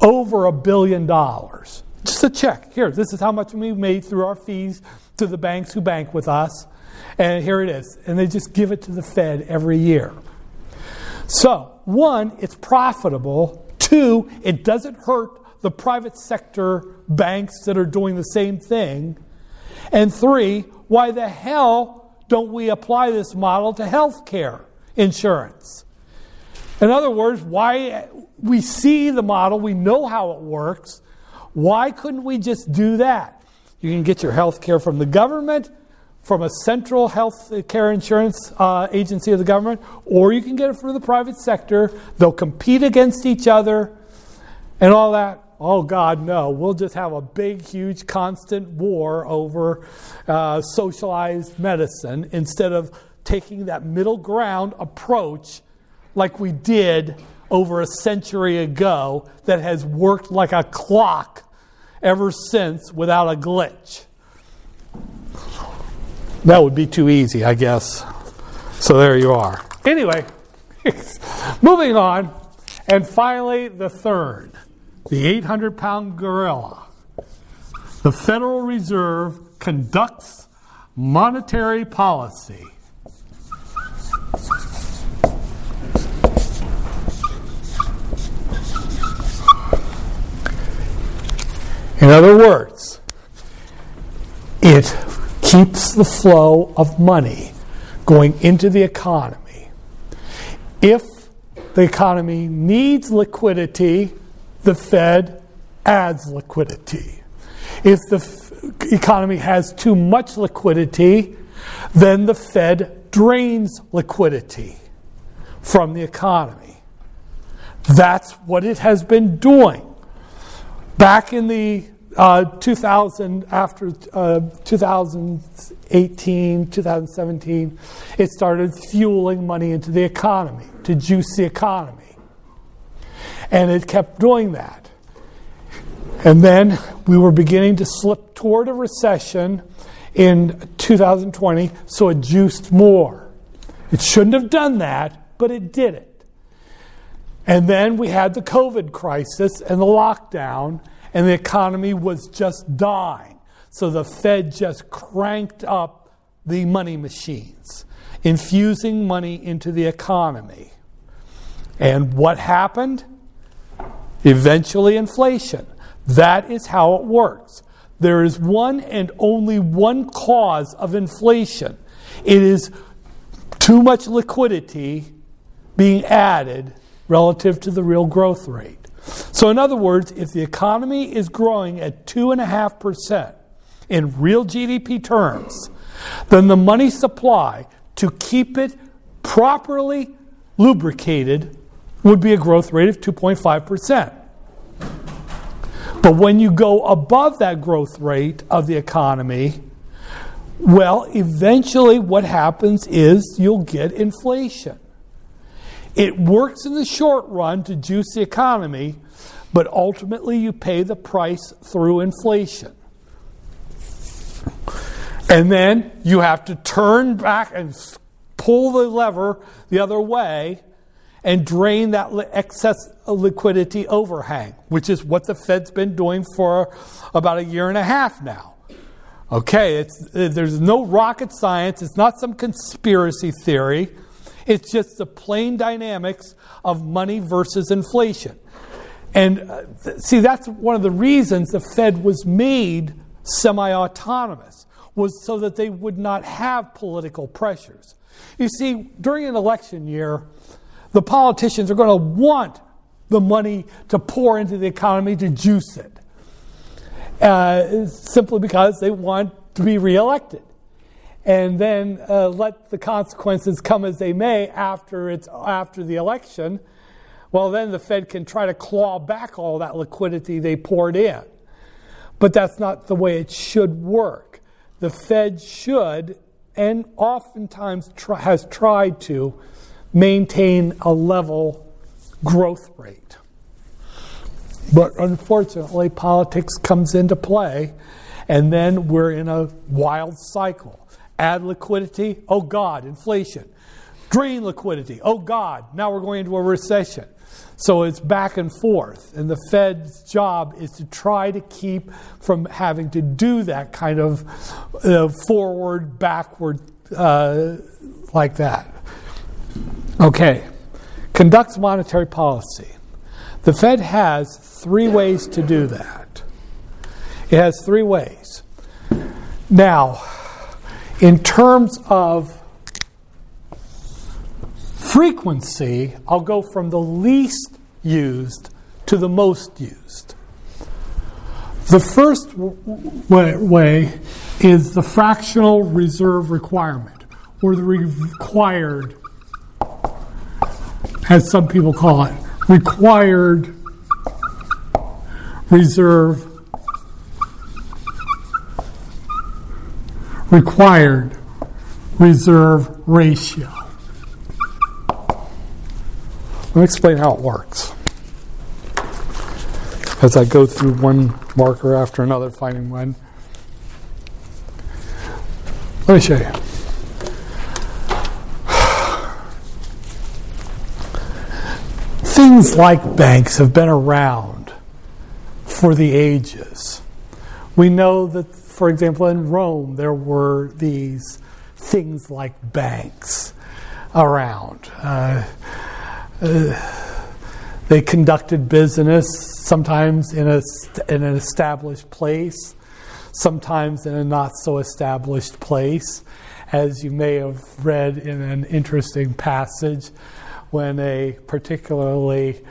over a billion dollars. Just a check. Here, this is how much we made through our fees to the banks who bank with us. And here it is. And they just give it to the Fed every year. So, one, it's profitable. Two, it doesn't hurt the private sector banks that are doing the same thing. And three, why the hell don't we apply this model to health care insurance? In other words, why we see the model, we know how it works. Why couldn't we just do that? You can get your health care from the government, from a central health care insurance uh, agency of the government, or you can get it from the private sector. They'll compete against each other and all that. Oh, God, no. We'll just have a big, huge, constant war over uh, socialized medicine instead of taking that middle ground approach like we did over a century ago that has worked like a clock ever since without a glitch. That would be too easy, I guess. So there you are. Anyway, moving on. And finally, the third the 800 pound gorilla. The Federal Reserve conducts monetary policy. In other words, it keeps the flow of money going into the economy. If the economy needs liquidity, the Fed adds liquidity. If the f- economy has too much liquidity, then the Fed drains liquidity from the economy. That's what it has been doing. Back in the uh, 2000, after uh, 2018, 2017, it started fueling money into the economy to juice the economy. And it kept doing that. And then we were beginning to slip toward a recession in 2020, so it juiced more. It shouldn't have done that, but it did it. And then we had the COVID crisis and the lockdown, and the economy was just dying. So the Fed just cranked up the money machines, infusing money into the economy. And what happened? Eventually, inflation. That is how it works. There is one and only one cause of inflation it is too much liquidity being added relative to the real growth rate. So, in other words, if the economy is growing at 2.5% in real GDP terms, then the money supply to keep it properly lubricated would be a growth rate of 2.5%. But when you go above that growth rate of the economy, well, eventually what happens is you'll get inflation. It works in the short run to juice the economy, but ultimately you pay the price through inflation. And then you have to turn back and pull the lever the other way and drain that excess liquidity overhang, which is what the Fed's been doing for about a year and a half now. Okay, there's no rocket science, it's not some conspiracy theory. It's just the plain dynamics of money versus inflation. And uh, see, that's one of the reasons the Fed was made semi autonomous, was so that they would not have political pressures. You see, during an election year, the politicians are going to want the money to pour into the economy to juice it, uh, simply because they want to be reelected and then uh, let the consequences come as they may after it's after the election well then the fed can try to claw back all that liquidity they poured in. But that's not the way it should work. The fed should and oftentimes try, has tried to maintain a level growth rate. But unfortunately politics comes into play and then we're in a wild cycle Add liquidity, oh God, inflation. Drain liquidity, oh God, now we're going into a recession. So it's back and forth. And the Fed's job is to try to keep from having to do that kind of uh, forward, backward, uh, like that. Okay. Conducts monetary policy. The Fed has three ways to do that. It has three ways. Now, In terms of frequency, I'll go from the least used to the most used. The first way, way is the fractional reserve requirement, or the required, as some people call it, required reserve required reserve ratio. Let me explain how it works. As I go through one marker after another, finding one. Let me show you. Things like banks have been around for the ages. We know that, for example, in Rome, there were these things like banks around. Uh, uh, they conducted business sometimes in, a, in an established place, sometimes in a not so established place. As you may have read in an interesting passage, when a particularly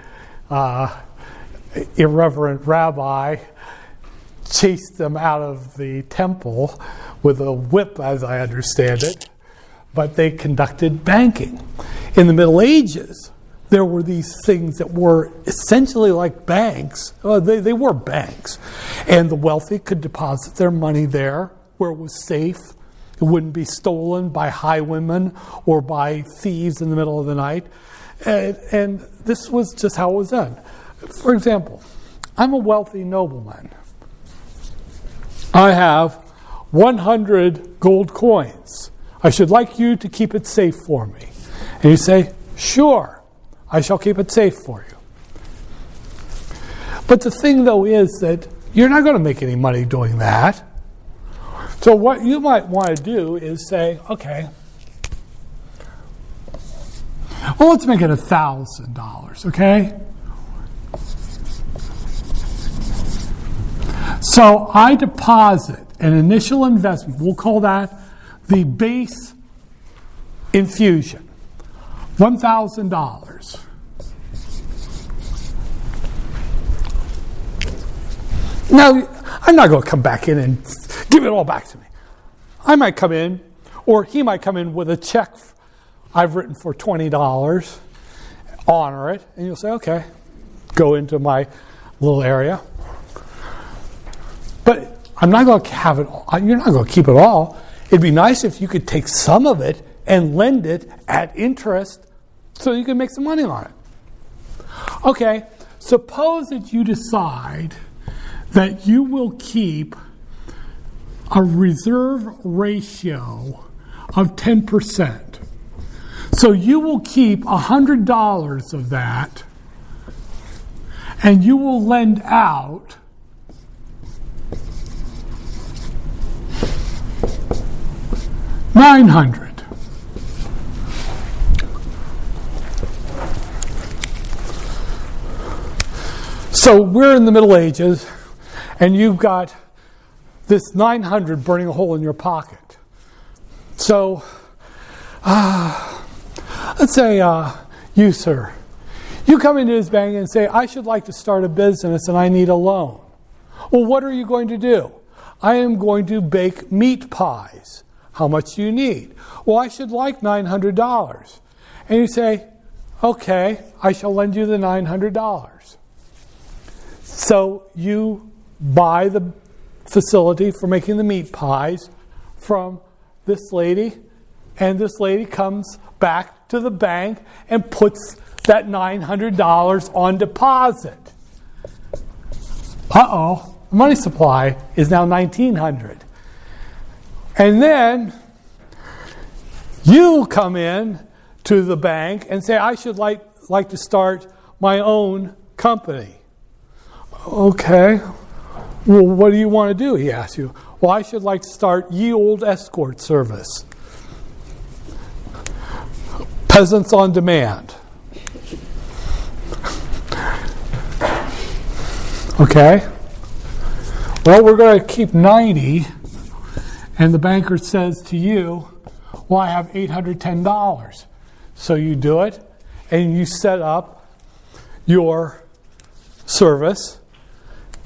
uh, irreverent rabbi chased them out of the temple with a whip, as I understand it, but they conducted banking. In the Middle Ages, there were these things that were essentially like banks. Uh, they, they were banks. And the wealthy could deposit their money there where it was safe. It wouldn't be stolen by highwaymen or by thieves in the middle of the night. And, and this was just how it was done. For example, I'm a wealthy nobleman. I have 100 gold coins. I should like you to keep it safe for me. And you say, Sure. I shall keep it safe for you. But the thing, though, is that you're not going to make any money doing that. So, what you might want to do is say, okay, well, let's make it $1,000, okay? So, I deposit an initial investment, we'll call that the base infusion. $1,000. Now, I'm not going to come back in and give it all back to me. I might come in, or he might come in with a check I've written for $20, honor it, and you'll say, okay, go into my little area. I'm not going to have it all. You're not going to keep it all. It'd be nice if you could take some of it and lend it at interest so you can make some money on it. Okay, suppose that you decide that you will keep a reserve ratio of 10%. So you will keep $100 of that and you will lend out Nine hundred. So we're in the Middle Ages, and you've got this 900 burning a hole in your pocket. So, uh, let's say uh, you, sir, you come into this bank and say, I should like to start a business and I need a loan. Well, what are you going to do? I am going to bake meat pies. How much do you need? Well, I should like $900. And you say, okay, I shall lend you the $900. So you buy the facility for making the meat pies from this lady, and this lady comes back to the bank and puts that $900 on deposit. Uh oh, the money supply is now 1900 And then you come in to the bank and say, I should like, like to start my own company. Okay. Well, what do you want to do? He asks you. Well, I should like to start ye old escort service. Peasants on demand. Okay. Well, we're going to keep 90 and the banker says to you, Well, I have $810. So you do it, and you set up your service.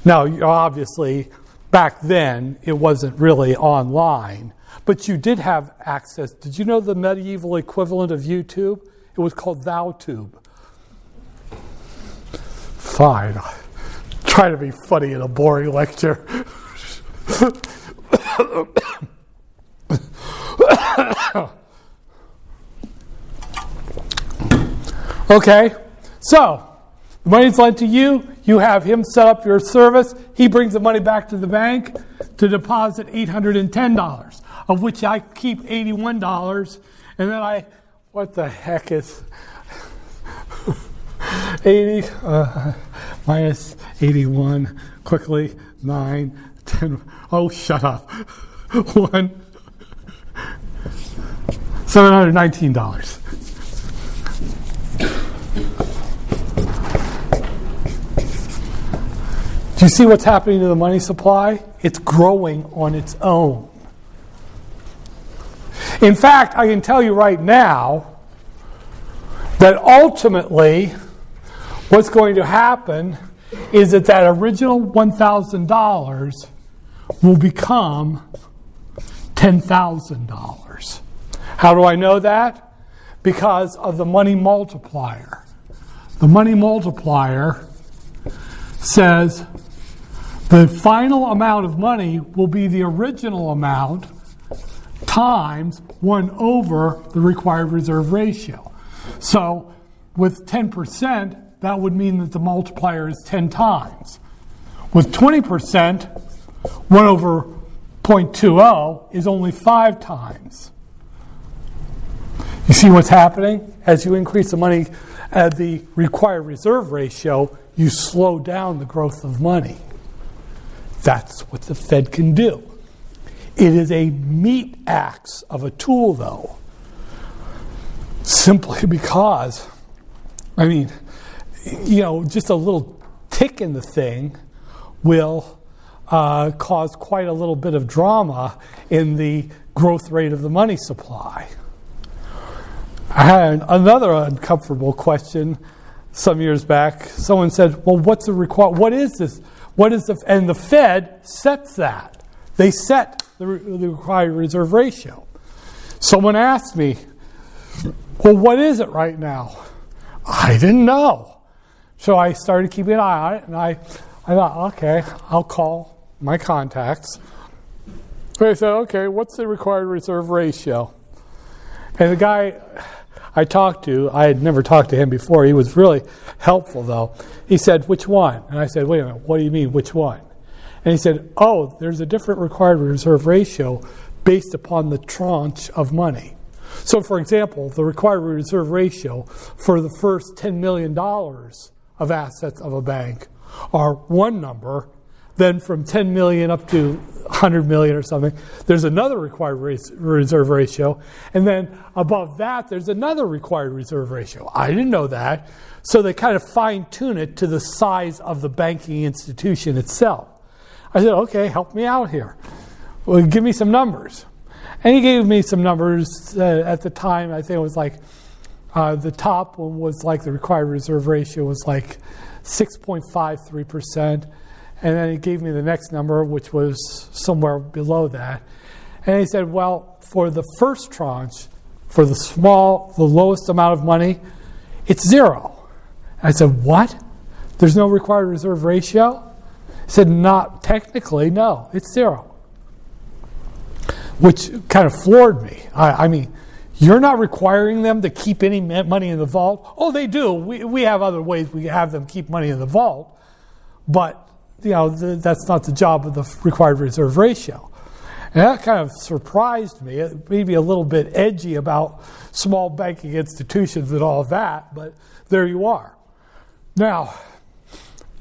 Now, obviously, back then, it wasn't really online, but you did have access. Did you know the medieval equivalent of YouTube? It was called ThouTube. Fine. Try to be funny in a boring lecture. okay, so the money's lent to you. You have him set up your service. He brings the money back to the bank to deposit $810, of which I keep $81. And then I, what the heck is 80 uh, minus 81? Quickly, 9, 10. Oh, shut up. 1. $719. Do you see what's happening to the money supply? It's growing on its own. In fact, I can tell you right now that ultimately what's going to happen is that that original $1,000 will become $10,000. How do I know that? Because of the money multiplier. The money multiplier says the final amount of money will be the original amount times 1 over the required reserve ratio. So with 10%, that would mean that the multiplier is 10 times. With 20%, 1 over 0.20 is only 5 times. You see what's happening? As you increase the money at the required reserve ratio, you slow down the growth of money. That's what the Fed can do. It is a meat axe of a tool, though, simply because, I mean, you know, just a little tick in the thing will uh, cause quite a little bit of drama in the growth rate of the money supply. Had another uncomfortable question some years back. Someone said, "Well, what's the require? What is this? What is the?" And the Fed sets that. They set the, the required reserve ratio. Someone asked me, "Well, what is it right now?" I didn't know, so I started keeping an eye on it, and I, I thought, "Okay, I'll call my contacts." I said, "Okay, what's the required reserve ratio?" And the guy I talked to, I had never talked to him before. He was really helpful, though. He said, Which one? And I said, Wait a minute, what do you mean, which one? And he said, Oh, there's a different required reserve ratio based upon the tranche of money. So, for example, the required reserve ratio for the first $10 million of assets of a bank are one number, then from 10 million up to 100 million or something, there's another required reserve ratio. And then above that, there's another required reserve ratio. I didn't know that. So they kind of fine tune it to the size of the banking institution itself. I said, okay, help me out here. Well, give me some numbers. And he gave me some numbers uh, at the time. I think it was like uh, the top one was like the required reserve ratio was like 6.53%. And then he gave me the next number, which was somewhere below that. And he said, well, for the first tranche, for the small, the lowest amount of money, it's zero. I said, what? There's no required reserve ratio? He said, not technically, no, it's zero. Which kind of floored me. I, I mean, you're not requiring them to keep any money in the vault. Oh, they do. We, we have other ways we have them keep money in the vault. But you know, that's not the job of the required reserve ratio. And that kind of surprised me. It made me a little bit edgy about small banking institutions and all that, but there you are. Now,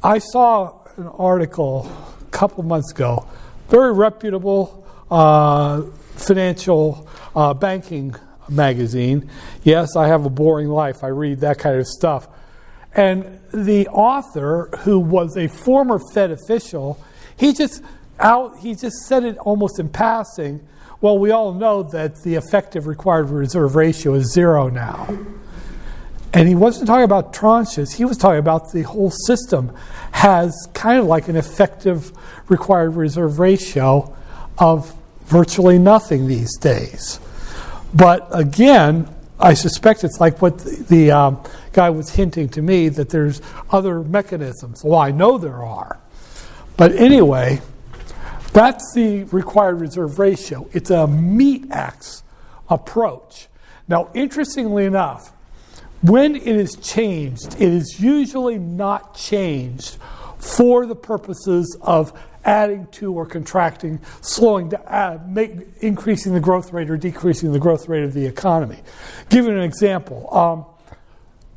I saw an article a couple months ago, very reputable uh, financial uh, banking magazine. Yes, I have a boring life. I read that kind of stuff. And the author, who was a former Fed official, he just out he just said it almost in passing, Well, we all know that the effective required reserve ratio is zero now. And he wasn't talking about tranches, he was talking about the whole system has kind of like an effective required reserve ratio of virtually nothing these days. But again, I suspect it's like what the, the um, guy was hinting to me that there's other mechanisms. Well, I know there are. But anyway, that's the required reserve ratio. It's a meat axe approach. Now, interestingly enough, when it is changed, it is usually not changed for the purposes of adding to or contracting, slowing uh, make, increasing the growth rate or decreasing the growth rate of the economy. Give you an example. Um,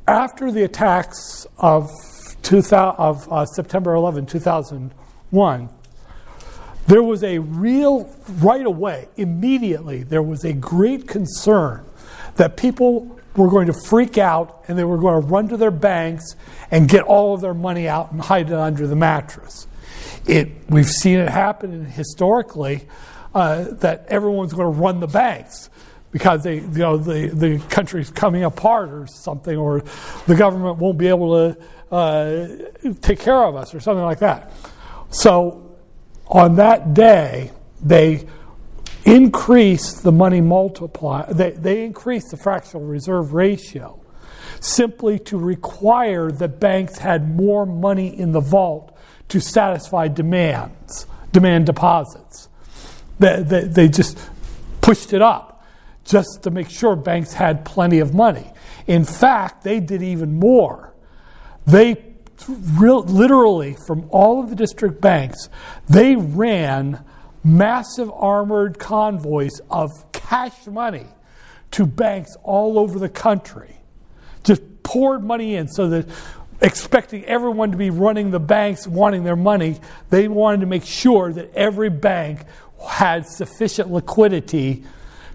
after the attacks of, 2000, of uh, September 11, 2001, there was a real, right away, immediately, there was a great concern that people were going to freak out and they were going to run to their banks and get all of their money out and hide it under the mattress. It, we've seen it happen historically uh, that everyone's going to run the banks because they, you know, the, the country's coming apart or something, or the government won't be able to uh, take care of us or something like that. So on that day, they increased the money multiply, they, they increased the fractional reserve ratio simply to require that banks had more money in the vault to satisfy demands, demand deposits. They, they, they just pushed it up just to make sure banks had plenty of money. In fact, they did even more. They literally, from all of the district banks, they ran massive armored convoys of cash money to banks all over the country. Just poured money in so that expecting everyone to be running the banks, wanting their money, they wanted to make sure that every bank had sufficient liquidity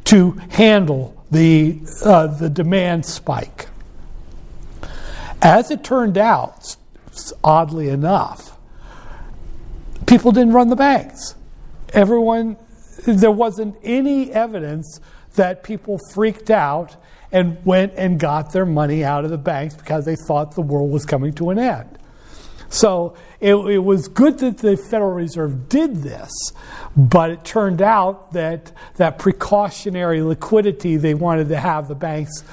to handle the, uh, the demand spike. As it turned out, oddly enough, people didn't run the banks everyone, there wasn't any evidence that people freaked out and went and got their money out of the banks because they thought the world was coming to an end. So it, it, was good that the Federal Reserve did this, but it turned out that that precautionary liquidity they wanted to have the banks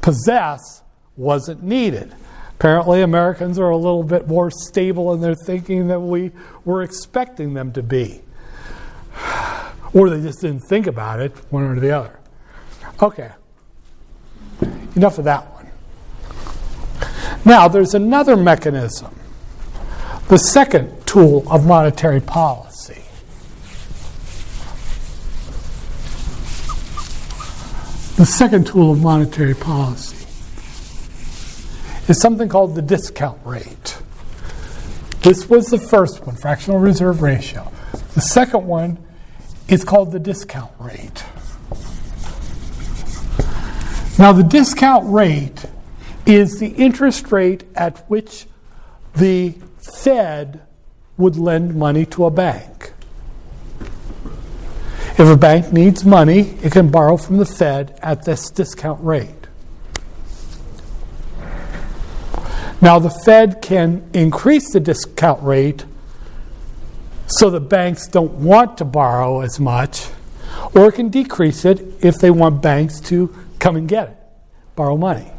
possess wasn't needed. Apparently, Americans are a little bit more stable in their thinking than we were expecting them to be or they just didn't think about it, one or the other. Okay, enough of that one. Now, there's another mechanism, the second tool of monetary policy. The second tool of monetary policy is something called the discount rate. This was the first one, fractional reserve ratio. The second one is called the discount rate. Now, the discount rate is the interest rate at which the Fed would lend money to a bank. If a bank needs money, it can borrow from the Fed at this discount rate. Now, the Fed can increase the discount rate so the banks don't want to borrow as much, or it can decrease it if they want banks to come and get it, borrow money.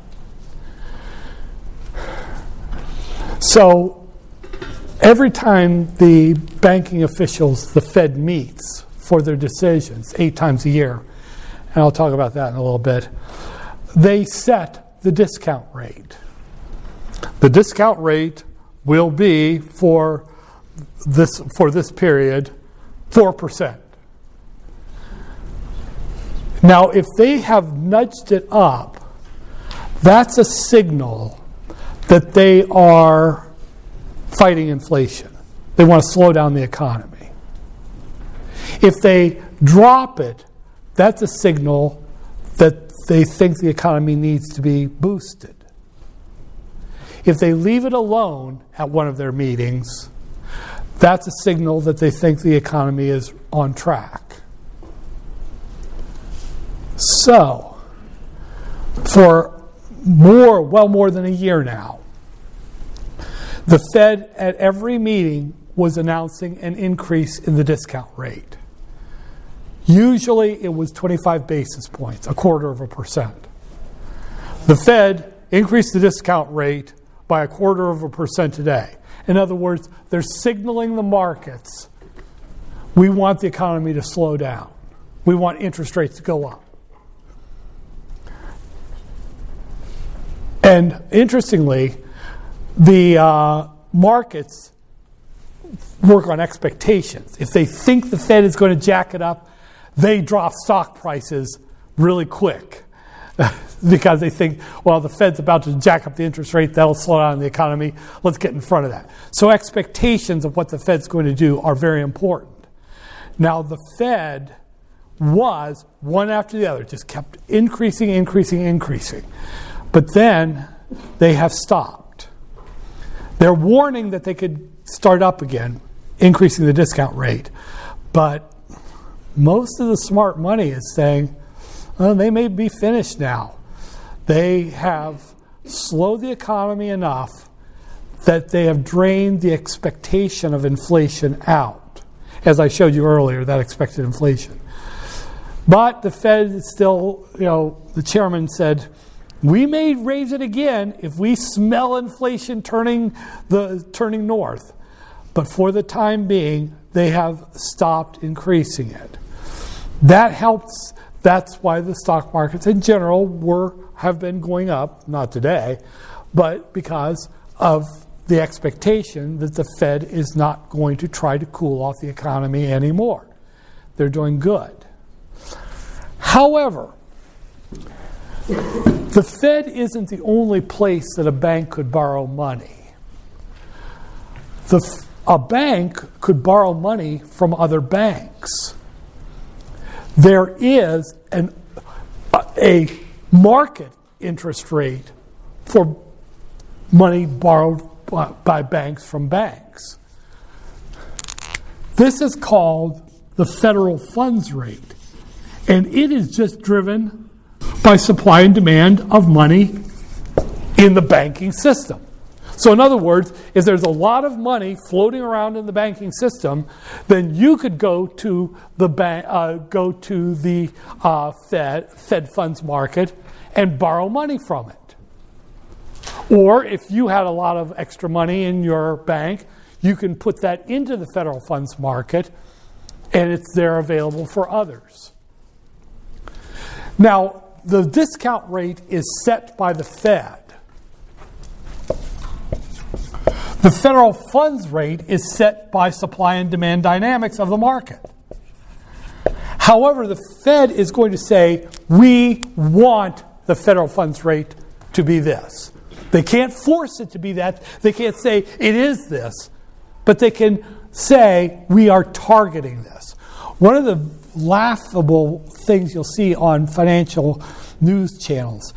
So every time the banking officials, the Fed meets for their decisions, eight times a year, and I'll talk about that in a little bit, they set the discount rate. The discount rate will be for this, for this period 4%. Now, if they have nudged it up, that's a signal that they are fighting inflation. They want to slow down the economy. If they drop it, that's a signal that they think the economy needs to be boosted. If they leave it alone at one of their meetings, that's a signal that they think the economy is on track. So, for more, well more than a year now, the Fed at every meeting was announcing an increase in the discount rate. Usually it was 25 basis points, a quarter of a percent. The Fed increased the discount rate by a quarter of a percent today. In other words, they're signaling the markets we want the economy to slow down. We want interest rates to go up. And interestingly, the uh, markets work on expectations. If they think the Fed is going to jack it up, they drop stock prices really quick because they think, well, the Fed's about to jack up the interest rate, that'll slow down the economy. Let's get in front of that. So, expectations of what the Fed's going to do are very important. Now, the Fed was one after the other, just kept increasing, increasing, increasing. But then they have stopped. They're warning that they could start up again, increasing the discount rate. But most of the smart money is saying, they may be finished now. They have slowed the economy enough that they have drained the expectation of inflation out. As I showed you earlier, that expected inflation. But the Fed is still, you know, the chairman said, we may raise it again if we smell inflation turning the turning north. But for the time being, they have stopped increasing it. That helps. That's why the stock markets in general were have been going up, not today, but because of the expectation that the Fed is not going to try to cool off the economy anymore. They're doing good. However, the Fed isn't the only place that a bank could borrow money. The, a bank could borrow money from other banks. There is an, a market interest rate for money borrowed by, by banks from banks. This is called the federal funds rate, and it is just driven by supply and demand of money in the banking system. So, in other words, if there's a lot of money floating around in the banking system, then you could go to the bank, uh, go to the uh, Fed Fed funds market and borrow money from it. Or if you had a lot of extra money in your bank, you can put that into the federal funds market, and it's there available for others. Now, the discount rate is set by the Fed. The federal funds rate is set by supply and demand dynamics of the market. However, the Fed is going to say, we want the federal funds rate to be this. They can't force it to be that. They can't say it is this. But they can say, we are targeting this. One of the laughable things you'll see on financial news channels.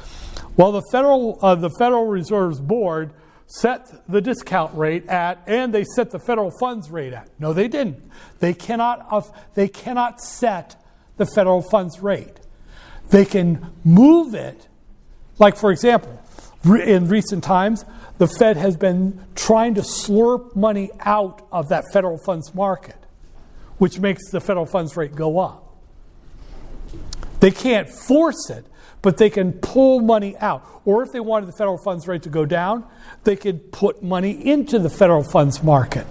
Well, the Federal, uh, the Federal Reserve's board set the discount rate at, and they set the federal funds rate at. No, they didn't. They cannot, uh, they cannot set the federal funds rate. They can move it, like, for example, in recent times, the Fed has been trying to slurp money out of that federal funds market, which makes the federal funds rate go up. They can't force it, but they can pull money out. Or if they wanted the federal funds rate to go down, they could put money into the federal funds market.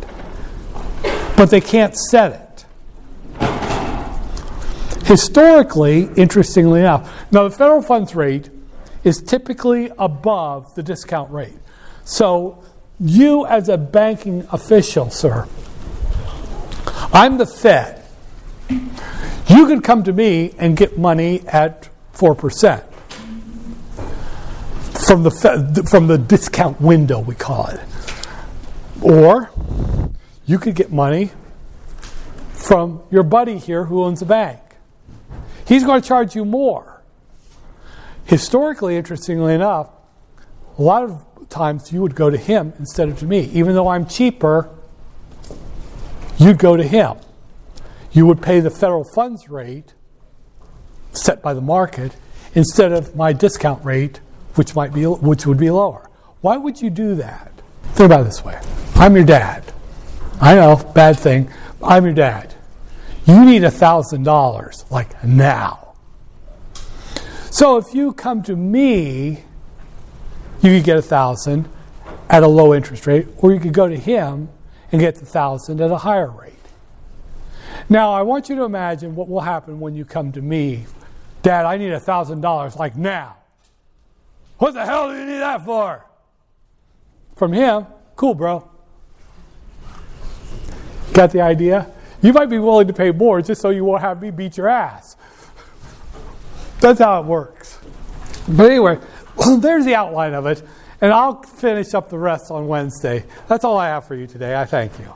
But they can't set it. Historically, interestingly enough, now the federal funds rate is typically above the discount rate. So, you as a banking official, sir, I'm the Fed. You can come to me and get money at 4% from the, from the discount window, we call it. Or you could get money from your buddy here who owns a bank. He's going to charge you more. Historically, interestingly enough, a lot of times you would go to him instead of to me. Even though I'm cheaper, you'd go to him. You would pay the federal funds rate set by the market instead of my discount rate, which might be which would be lower. Why would you do that? Think about it this way. I'm your dad. I know, bad thing. I'm your dad. You need $1,000, like now. So if you come to me, you could get a 1000 at a low interest rate, or you could go to him and get the 1000 at a higher rate. Now, I want you to imagine what will happen when you come to me. Dad, I need a $1,000, like now. What the hell do you need that for? From him, cool, bro. Got the idea? You might be willing to pay more just so you won't have me beat your ass. That's how it works. But anyway, there's the outline of it, and I'll finish up the rest on Wednesday. That's all I have for you today. I thank you.